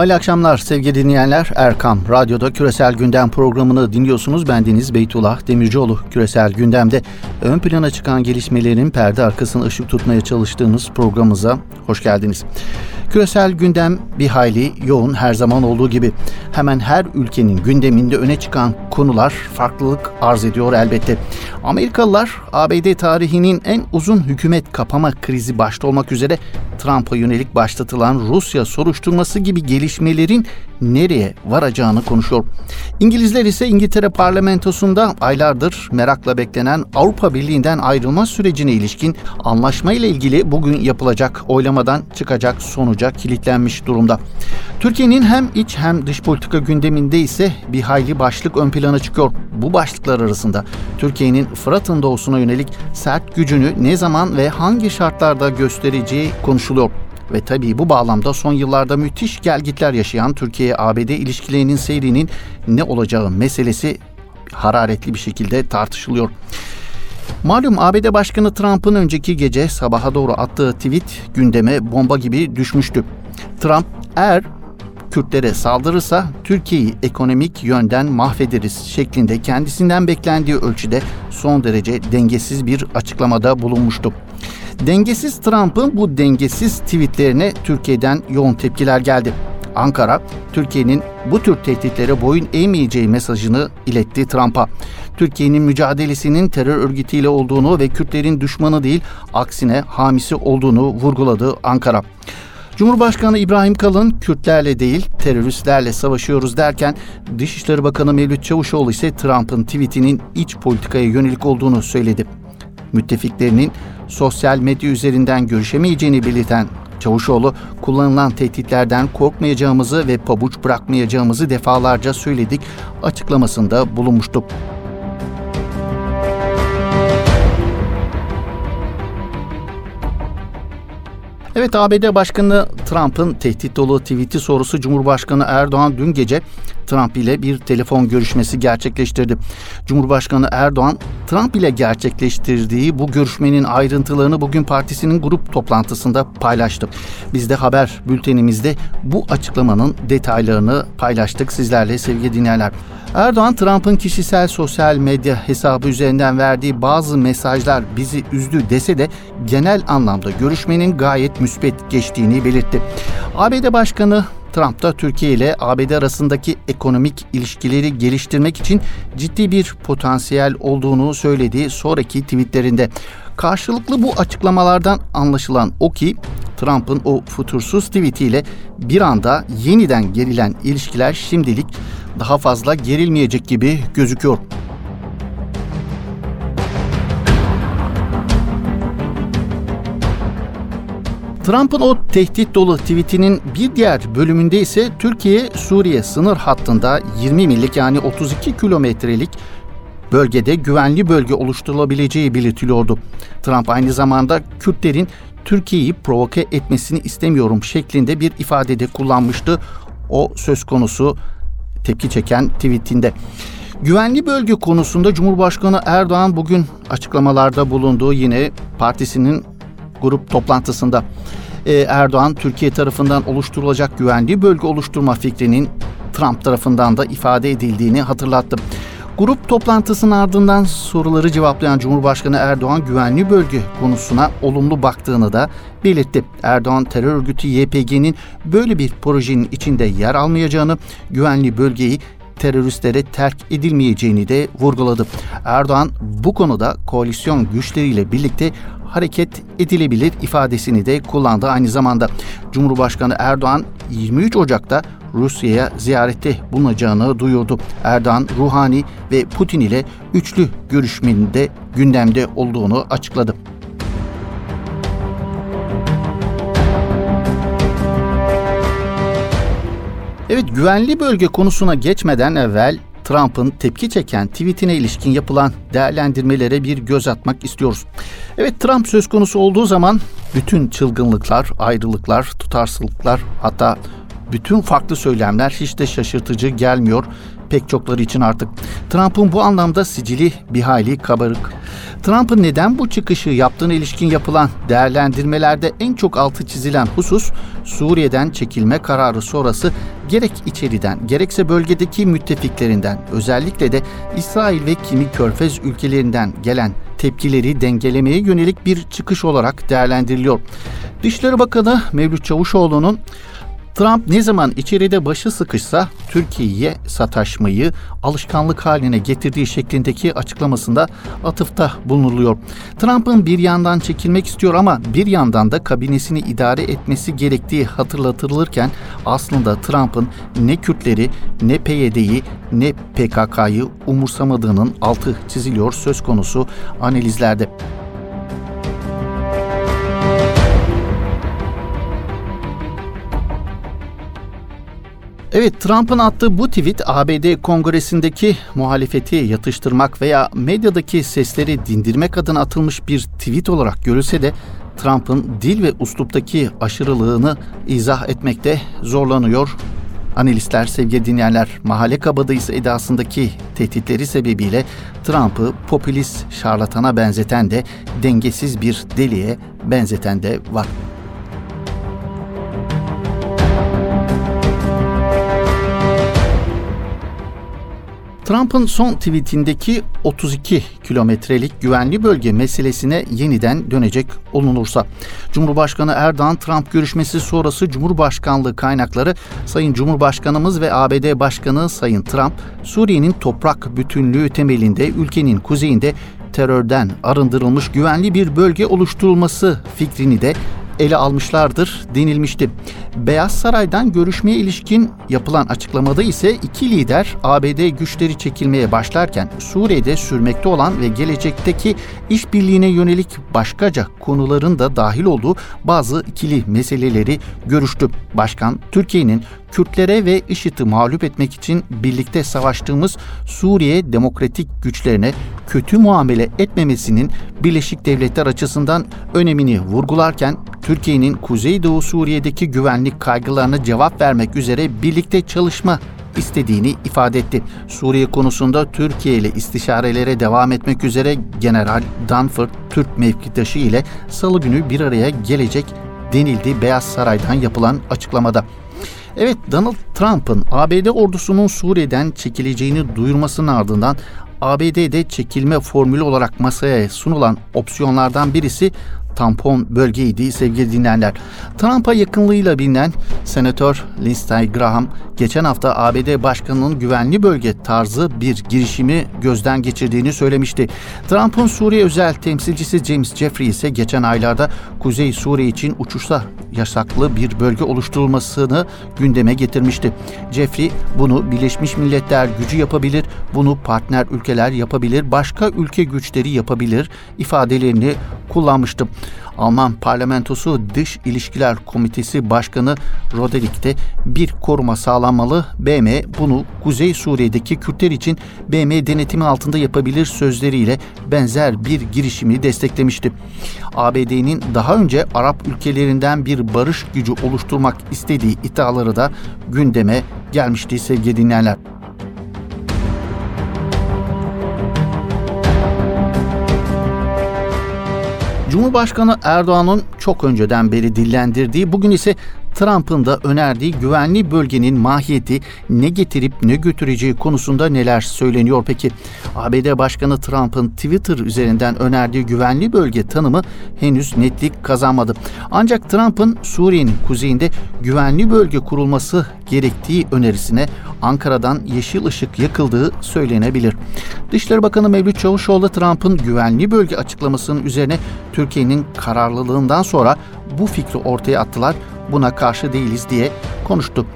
Hayırlı akşamlar sevgili dinleyenler. Erkam Radyo'da Küresel Gündem programını dinliyorsunuz. Ben Deniz Beytullah Demircioğlu. Küresel Gündem'de ön plana çıkan gelişmelerin perde arkasını ışık tutmaya çalıştığımız programımıza hoş geldiniz. Küresel gündem bir hayli yoğun her zaman olduğu gibi. Hemen her ülkenin gündeminde öne çıkan konular farklılık arz ediyor elbette. Amerikalılar ABD tarihinin en uzun hükümet kapama krizi başta olmak üzere Trump'a yönelik başlatılan Rusya soruşturması gibi gelişmelerin nereye varacağını konuşuyor. İngilizler ise İngiltere parlamentosunda aylardır merakla beklenen Avrupa Birliği'nden ayrılma sürecine ilişkin anlaşma ile ilgili bugün yapılacak oylamadan çıkacak sonuca kilitlenmiş durumda. Türkiye'nin hem iç hem dış politika gündeminde ise bir hayli başlık ön plana çıkıyor. Bu başlıklar arasında Türkiye'nin Fırat'ın doğusuna yönelik sert gücünü ne zaman ve hangi şartlarda göstereceği konuşuluyor. Ve tabii bu bağlamda son yıllarda müthiş gelgitler yaşayan Türkiye-ABD ilişkilerinin seyrinin ne olacağı meselesi hararetli bir şekilde tartışılıyor. Malum ABD Başkanı Trump'ın önceki gece sabaha doğru attığı tweet gündeme bomba gibi düşmüştü. Trump eğer Kürtlere saldırırsa Türkiye'yi ekonomik yönden mahvederiz şeklinde kendisinden beklendiği ölçüde son derece dengesiz bir açıklamada bulunmuştu. Dengesiz Trump'ın bu dengesiz tweetlerine Türkiye'den yoğun tepkiler geldi. Ankara, Türkiye'nin bu tür tehditlere boyun eğmeyeceği mesajını iletti Trump'a. Türkiye'nin mücadelesinin terör örgütüyle olduğunu ve Kürtlerin düşmanı değil, aksine hamisi olduğunu vurguladı Ankara. Cumhurbaşkanı İbrahim Kalın Kürtlerle değil teröristlerle savaşıyoruz derken Dışişleri Bakanı Mevlüt Çavuşoğlu ise Trump'ın tweetinin iç politikaya yönelik olduğunu söyledi. Müttefiklerinin sosyal medya üzerinden görüşemeyeceğini belirten Çavuşoğlu kullanılan tehditlerden korkmayacağımızı ve pabuç bırakmayacağımızı defalarca söyledik açıklamasında bulunmuştu. Evet ABD Başkanı Trump'ın tehdit dolu tweet'i sorusu Cumhurbaşkanı Erdoğan dün gece Trump ile bir telefon görüşmesi gerçekleştirdi. Cumhurbaşkanı Erdoğan Trump ile gerçekleştirdiği bu görüşmenin ayrıntılarını bugün partisinin grup toplantısında paylaştı. Biz de haber bültenimizde bu açıklamanın detaylarını paylaştık sizlerle sevgili dinleyenler. Erdoğan Trump'ın kişisel sosyal medya hesabı üzerinden verdiği bazı mesajlar bizi üzdü dese de genel anlamda görüşmenin gayet müspet geçtiğini belirtti. ABD Başkanı Trump da Türkiye ile ABD arasındaki ekonomik ilişkileri geliştirmek için ciddi bir potansiyel olduğunu söylediği sonraki tweetlerinde. Karşılıklı bu açıklamalardan anlaşılan o ki Trump'ın o futursuz tweetiyle bir anda yeniden gerilen ilişkiler şimdilik daha fazla gerilmeyecek gibi gözüküyor. Trump'ın o tehdit dolu tweetinin bir diğer bölümünde ise Türkiye-Suriye sınır hattında 20 millik yani 32 kilometrelik bölgede güvenli bölge oluşturulabileceği belirtiliyordu. Trump aynı zamanda Kürtlerin Türkiye'yi provoke etmesini istemiyorum şeklinde bir ifadede kullanmıştı. O söz konusu tepki çeken tweetinde. Güvenli bölge konusunda Cumhurbaşkanı Erdoğan bugün açıklamalarda bulunduğu yine partisinin grup toplantısında e, Erdoğan Türkiye tarafından oluşturulacak güvenli bölge oluşturma fikrinin Trump tarafından da ifade edildiğini hatırlattı. Grup toplantısının ardından soruları cevaplayan Cumhurbaşkanı Erdoğan güvenli bölge konusuna olumlu baktığını da belirtti. Erdoğan terör örgütü YPG'nin böyle bir projenin içinde yer almayacağını, güvenli bölgeyi teröristlere terk edilmeyeceğini de vurguladı. Erdoğan bu konuda koalisyon güçleriyle birlikte hareket edilebilir ifadesini de kullandı. Aynı zamanda Cumhurbaşkanı Erdoğan 23 Ocak'ta Rusya'ya ziyarette bulunacağını duyurdu. Erdoğan, Ruhani ve Putin ile üçlü görüşmenin de gündemde olduğunu açıkladı. Evet güvenli bölge konusuna geçmeden evvel Trump'ın tepki çeken tweetine ilişkin yapılan değerlendirmelere bir göz atmak istiyoruz. Evet Trump söz konusu olduğu zaman bütün çılgınlıklar, ayrılıklar, tutarsızlıklar hatta bütün farklı söylemler hiç de şaşırtıcı gelmiyor pek çokları için artık. Trump'ın bu anlamda sicili bir hayli kabarık. Trump'ın neden bu çıkışı yaptığına ilişkin yapılan değerlendirmelerde en çok altı çizilen husus Suriye'den çekilme kararı sonrası gerek içeriden gerekse bölgedeki müttefiklerinden özellikle de İsrail ve kimi körfez ülkelerinden gelen tepkileri dengelemeye yönelik bir çıkış olarak değerlendiriliyor. Dışişleri Bakanı Mevlüt Çavuşoğlu'nun Trump ne zaman içeride başı sıkışsa Türkiye'ye sataşmayı alışkanlık haline getirdiği şeklindeki açıklamasında atıfta bulunuluyor. Trump'ın bir yandan çekilmek istiyor ama bir yandan da kabinesini idare etmesi gerektiği hatırlatılırken aslında Trump'ın ne Kürtleri ne PYD'yi ne PKK'yı umursamadığının altı çiziliyor söz konusu analizlerde. Evet Trump'ın attığı bu tweet ABD Kongresi'ndeki muhalefeti yatıştırmak veya medyadaki sesleri dindirmek adına atılmış bir tweet olarak görülse de Trump'ın dil ve usluptaki aşırılığını izah etmekte zorlanıyor. Analistler, sevgili dinleyenler, mahalle kabadayısı edasındaki tehditleri sebebiyle Trump'ı popülist şarlatana benzeten de dengesiz bir deliye benzeten de var. Trump'ın son tweetindeki 32 kilometrelik güvenli bölge meselesine yeniden dönecek olunursa, Cumhurbaşkanı Erdoğan Trump görüşmesi sonrası Cumhurbaşkanlığı kaynakları Sayın Cumhurbaşkanımız ve ABD Başkanı Sayın Trump, Suriye'nin toprak bütünlüğü temelinde ülkenin kuzeyinde terörden arındırılmış güvenli bir bölge oluşturulması fikrini de ele almışlardır denilmişti. Beyaz Saray'dan görüşmeye ilişkin yapılan açıklamada ise iki lider ABD güçleri çekilmeye başlarken Suriye'de sürmekte olan ve gelecekteki işbirliğine yönelik başkaca konuların da dahil olduğu bazı ikili meseleleri görüştü. Başkan Türkiye'nin Kürtlere ve IŞİD'i mağlup etmek için birlikte savaştığımız Suriye demokratik güçlerine kötü muamele etmemesinin Birleşik Devletler açısından önemini vurgularken Türkiye'nin Kuzeydoğu Suriye'deki güvenlik kaygılarına cevap vermek üzere birlikte çalışma istediğini ifade etti. Suriye konusunda Türkiye ile istişarelere devam etmek üzere General Danford Türk mevkidaşı ile salı günü bir araya gelecek denildi Beyaz Saray'dan yapılan açıklamada. Evet Donald Trump'ın ABD ordusunun Suriye'den çekileceğini duyurmasının ardından ABD'de çekilme formülü olarak masaya sunulan opsiyonlardan birisi tampon bölgeydi sevgili dinleyenler. Trump'a yakınlığıyla bilinen Senatör Lindsey Graham geçen hafta ABD Başkanı'nın güvenli bölge tarzı bir girişimi gözden geçirdiğini söylemişti. Trump'ın Suriye özel temsilcisi James Jeffrey ise geçen aylarda Kuzey Suriye için uçuşta yasaklı bir bölge oluşturulmasını gündeme getirmişti. Jeffrey bunu Birleşmiş Milletler gücü yapabilir, bunu partner ülkeler yapabilir, başka ülke güçleri yapabilir ifadelerini kullanmıştı. Alman Parlamentosu Dış İlişkiler Komitesi Başkanı Roderik'te bir koruma sağlanmalı. BM bunu Kuzey Suriye'deki Kürtler için BM denetimi altında yapabilir sözleriyle benzer bir girişimi desteklemişti. ABD'nin daha önce Arap ülkelerinden bir barış gücü oluşturmak istediği iddiaları da gündeme gelmişti sevgili dinleyenler. Cumhurbaşkanı Erdoğan'ın çok önceden beri dillendirdiği, bugün ise Trump'ın da önerdiği güvenli bölgenin mahiyeti ne getirip ne götüreceği konusunda neler söyleniyor peki? ABD Başkanı Trump'ın Twitter üzerinden önerdiği güvenli bölge tanımı henüz netlik kazanmadı. Ancak Trump'ın Suriye'nin kuzeyinde güvenli bölge kurulması gerektiği önerisine Ankara'dan yeşil ışık yakıldığı söylenebilir. Dışişleri Bakanı Mevlüt Çavuşoğlu Trump'ın güvenli bölge açıklamasının üzerine Türkiye'nin kararlılığından sonra bu fikri ortaya attılar buna karşı değiliz diye konuştu.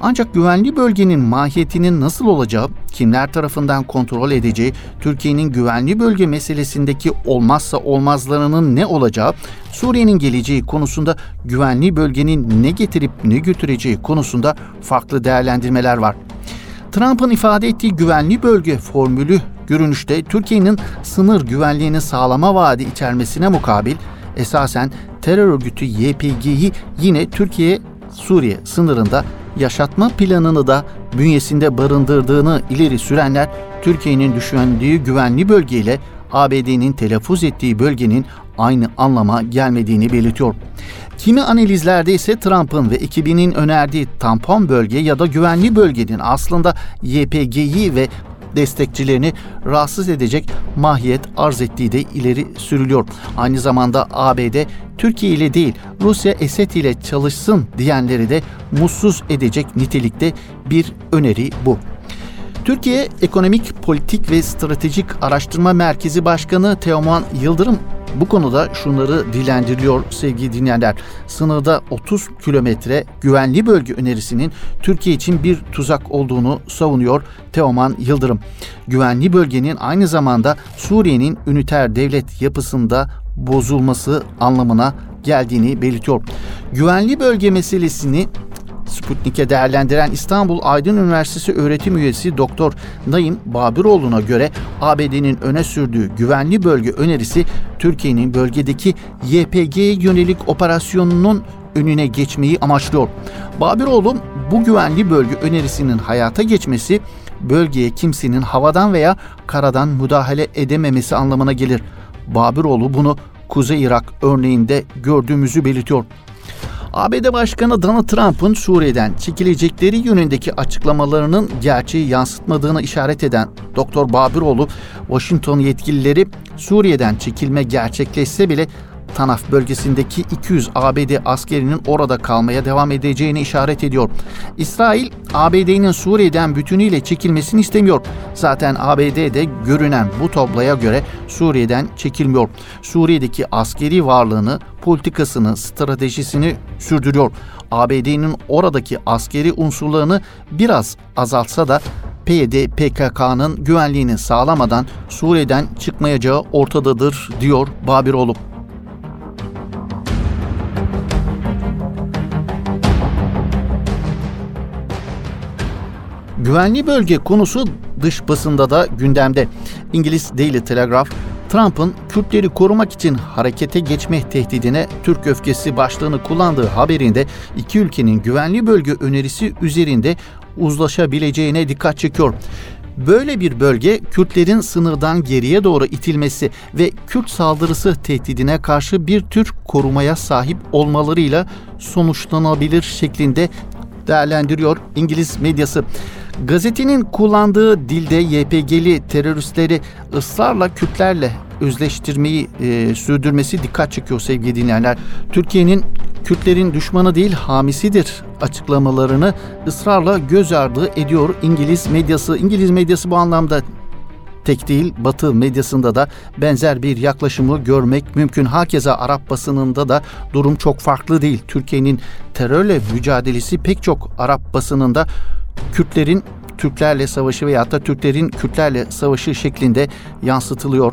Ancak güvenli bölgenin mahiyetinin nasıl olacağı, kimler tarafından kontrol edeceği, Türkiye'nin güvenli bölge meselesindeki olmazsa olmazlarının ne olacağı, Suriye'nin geleceği konusunda güvenli bölgenin ne getirip ne götüreceği konusunda farklı değerlendirmeler var. Trump'ın ifade ettiği güvenli bölge formülü görünüşte Türkiye'nin sınır güvenliğini sağlama vaadi içermesine mukabil esasen terör örgütü YPG'yi yine Türkiye Suriye sınırında yaşatma planını da bünyesinde barındırdığını ileri sürenler Türkiye'nin düşündüğü güvenli bölgeyle ABD'nin telaffuz ettiği bölgenin aynı anlama gelmediğini belirtiyor. Kimi analizlerde ise Trump'ın ve ekibinin önerdiği tampon bölge ya da güvenli bölgenin aslında YPG'yi ve destekçilerini rahatsız edecek mahiyet arz ettiği de ileri sürülüyor. Aynı zamanda ABD Türkiye ile değil Rusya Esed ile çalışsın diyenleri de mutsuz edecek nitelikte bir öneri bu. Türkiye Ekonomik Politik ve Stratejik Araştırma Merkezi Başkanı Teoman Yıldırım bu konuda şunları dilendiriyor sevgili dinleyenler. Sınırda 30 kilometre güvenli bölge önerisinin Türkiye için bir tuzak olduğunu savunuyor Teoman Yıldırım. Güvenli bölgenin aynı zamanda Suriye'nin üniter devlet yapısında bozulması anlamına geldiğini belirtiyor. Güvenli bölge meselesini Sputnik'e değerlendiren İstanbul Aydın Üniversitesi öğretim üyesi Doktor Naim Babiroğlu'na göre ABD'nin öne sürdüğü güvenli bölge önerisi Türkiye'nin bölgedeki YPG'ye yönelik operasyonunun önüne geçmeyi amaçlıyor. Babiroğlu bu güvenli bölge önerisinin hayata geçmesi bölgeye kimsenin havadan veya karadan müdahale edememesi anlamına gelir. Babiroğlu bunu Kuzey Irak örneğinde gördüğümüzü belirtiyor. ABD Başkanı Donald Trump'ın Suriye'den çekilecekleri yönündeki açıklamalarının gerçeği yansıtmadığını işaret eden Doktor Babiroğlu, Washington yetkilileri Suriye'den çekilme gerçekleşse bile Tanaf bölgesindeki 200 ABD askerinin orada kalmaya devam edeceğini işaret ediyor. İsrail, ABD'nin Suriye'den bütünüyle çekilmesini istemiyor. Zaten ABD'de görünen bu tabloya göre Suriye'den çekilmiyor. Suriye'deki askeri varlığını, politikasını, stratejisini sürdürüyor. ABD'nin oradaki askeri unsurlarını biraz azaltsa da PYD PKK'nın güvenliğini sağlamadan Suriye'den çıkmayacağı ortadadır diyor Babiroğlu. Güvenli bölge konusu dış basında da gündemde. İngiliz Daily Telegraph, Trump'ın Kürtleri korumak için harekete geçme tehdidine Türk öfkesi başlığını kullandığı haberinde iki ülkenin güvenli bölge önerisi üzerinde uzlaşabileceğine dikkat çekiyor. Böyle bir bölge Kürtlerin sınırdan geriye doğru itilmesi ve Kürt saldırısı tehdidine karşı bir tür korumaya sahip olmalarıyla sonuçlanabilir şeklinde değerlendiriyor İngiliz medyası. Gazetenin kullandığı dilde YPG'li teröristleri ısrarla Kürtlerle özleştirmeyi e, sürdürmesi dikkat çekiyor sevgili dinleyenler. Türkiye'nin Kürtlerin düşmanı değil hamisidir açıklamalarını ısrarla göz ardı ediyor İngiliz medyası. İngiliz medyası bu anlamda tek değil Batı medyasında da benzer bir yaklaşımı görmek mümkün. Hakeza Arap basınında da durum çok farklı değil. Türkiye'nin terörle mücadelesi pek çok Arap basınında Kürtlerin Türklerle savaşı veya da Türklerin Kürtlerle savaşı şeklinde yansıtılıyor.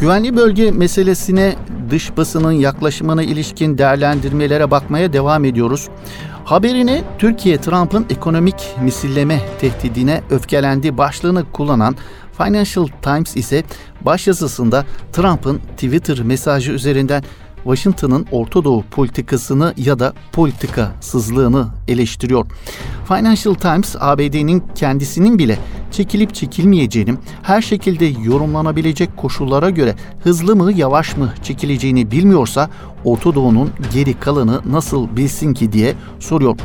Güvenli bölge meselesine dış basının yaklaşımına ilişkin değerlendirmelere bakmaya devam ediyoruz. Haberini Türkiye Trump'ın ekonomik misilleme tehdidine öfkelendi başlığını kullanan Financial Times ise başyazısında Trump'ın Twitter mesajı üzerinden Washington'ın Orta Doğu politikasını ya da politikasızlığını eleştiriyor. Financial Times, ABD'nin kendisinin bile çekilip çekilmeyeceğini, her şekilde yorumlanabilecek koşullara göre hızlı mı yavaş mı çekileceğini bilmiyorsa Orta Doğu'nun geri kalanı nasıl bilsin ki diye soruyor.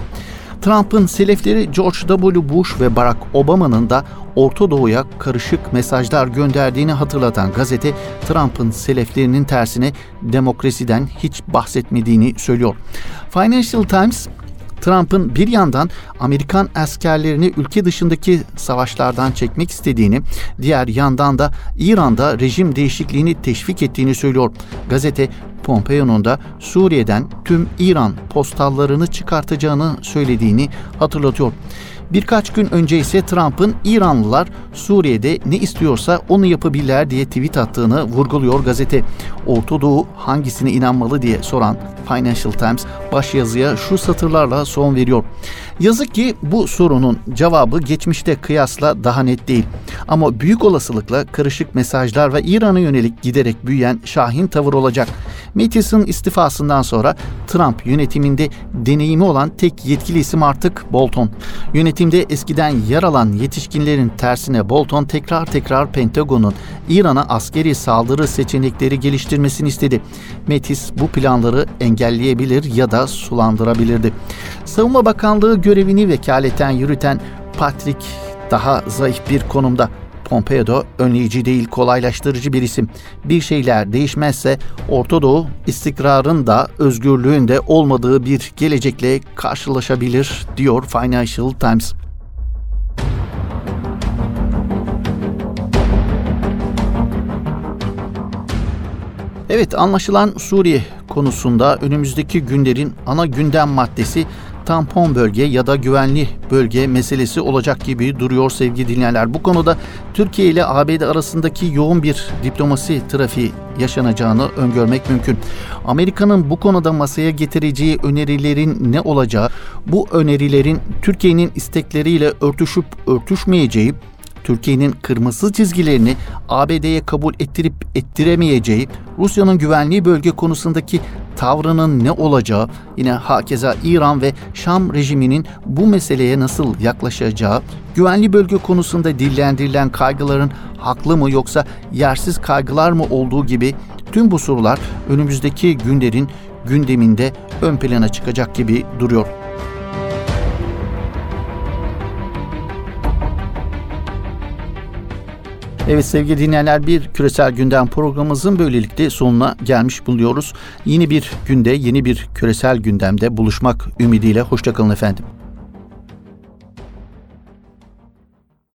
Trump'ın selefleri George W. Bush ve Barack Obama'nın da Orta Doğu'ya karışık mesajlar gönderdiğini hatırlatan gazete Trump'ın seleflerinin tersine demokrasiden hiç bahsetmediğini söylüyor. Financial Times Trump'ın bir yandan Amerikan askerlerini ülke dışındaki savaşlardan çekmek istediğini, diğer yandan da İran'da rejim değişikliğini teşvik ettiğini söylüyor. Gazete Pompeo'nun da Suriye'den tüm İran postallarını çıkartacağını söylediğini hatırlatıyor. Birkaç gün önce ise Trump'ın İranlılar Suriye'de ne istiyorsa onu yapabilirler diye tweet attığını vurguluyor gazete. Orta Doğu hangisine inanmalı diye soran Financial Times başyazıya şu satırlarla son veriyor. Yazık ki bu sorunun cevabı geçmişte kıyasla daha net değil. Ama büyük olasılıkla karışık mesajlar ve İran'a yönelik giderek büyüyen şahin tavır olacak. Mattis'in istifasından sonra Trump yönetiminde deneyimi olan tek yetkili isim artık Bolton. Yönetimde eskiden yer alan yetişkinlerin tersine Bolton tekrar tekrar Pentagon'un İran'a askeri saldırı seçenekleri geliştirmesini istedi. Mattis bu planları engelleyebilir ya da sulandırabilirdi. Savunma Bakanlığı görevini vekaleten yürüten Patrick daha zayıf bir konumda. Pompeo önleyici değil kolaylaştırıcı bir isim. Bir şeyler değişmezse Orta Doğu istikrarın da özgürlüğün de olmadığı bir gelecekle karşılaşabilir diyor Financial Times. Evet anlaşılan Suriye konusunda önümüzdeki günlerin ana gündem maddesi tampon bölge ya da güvenli bölge meselesi olacak gibi duruyor sevgili dinleyenler. Bu konuda Türkiye ile ABD arasındaki yoğun bir diplomasi trafiği yaşanacağını öngörmek mümkün. Amerika'nın bu konuda masaya getireceği önerilerin ne olacağı, bu önerilerin Türkiye'nin istekleriyle örtüşüp örtüşmeyeceği Türkiye'nin kırmızı çizgilerini ABD'ye kabul ettirip ettiremeyeceği, Rusya'nın güvenliği bölge konusundaki tavrının ne olacağı, yine hakeza İran ve Şam rejiminin bu meseleye nasıl yaklaşacağı, güvenli bölge konusunda dillendirilen kaygıların haklı mı yoksa yersiz kaygılar mı olduğu gibi tüm bu sorular önümüzdeki günlerin gündeminde ön plana çıkacak gibi duruyor. Evet sevgili dinleyenler bir küresel gündem programımızın böylelikle sonuna gelmiş bulunuyoruz. Yeni bir günde yeni bir küresel gündemde buluşmak ümidiyle hoşçakalın efendim.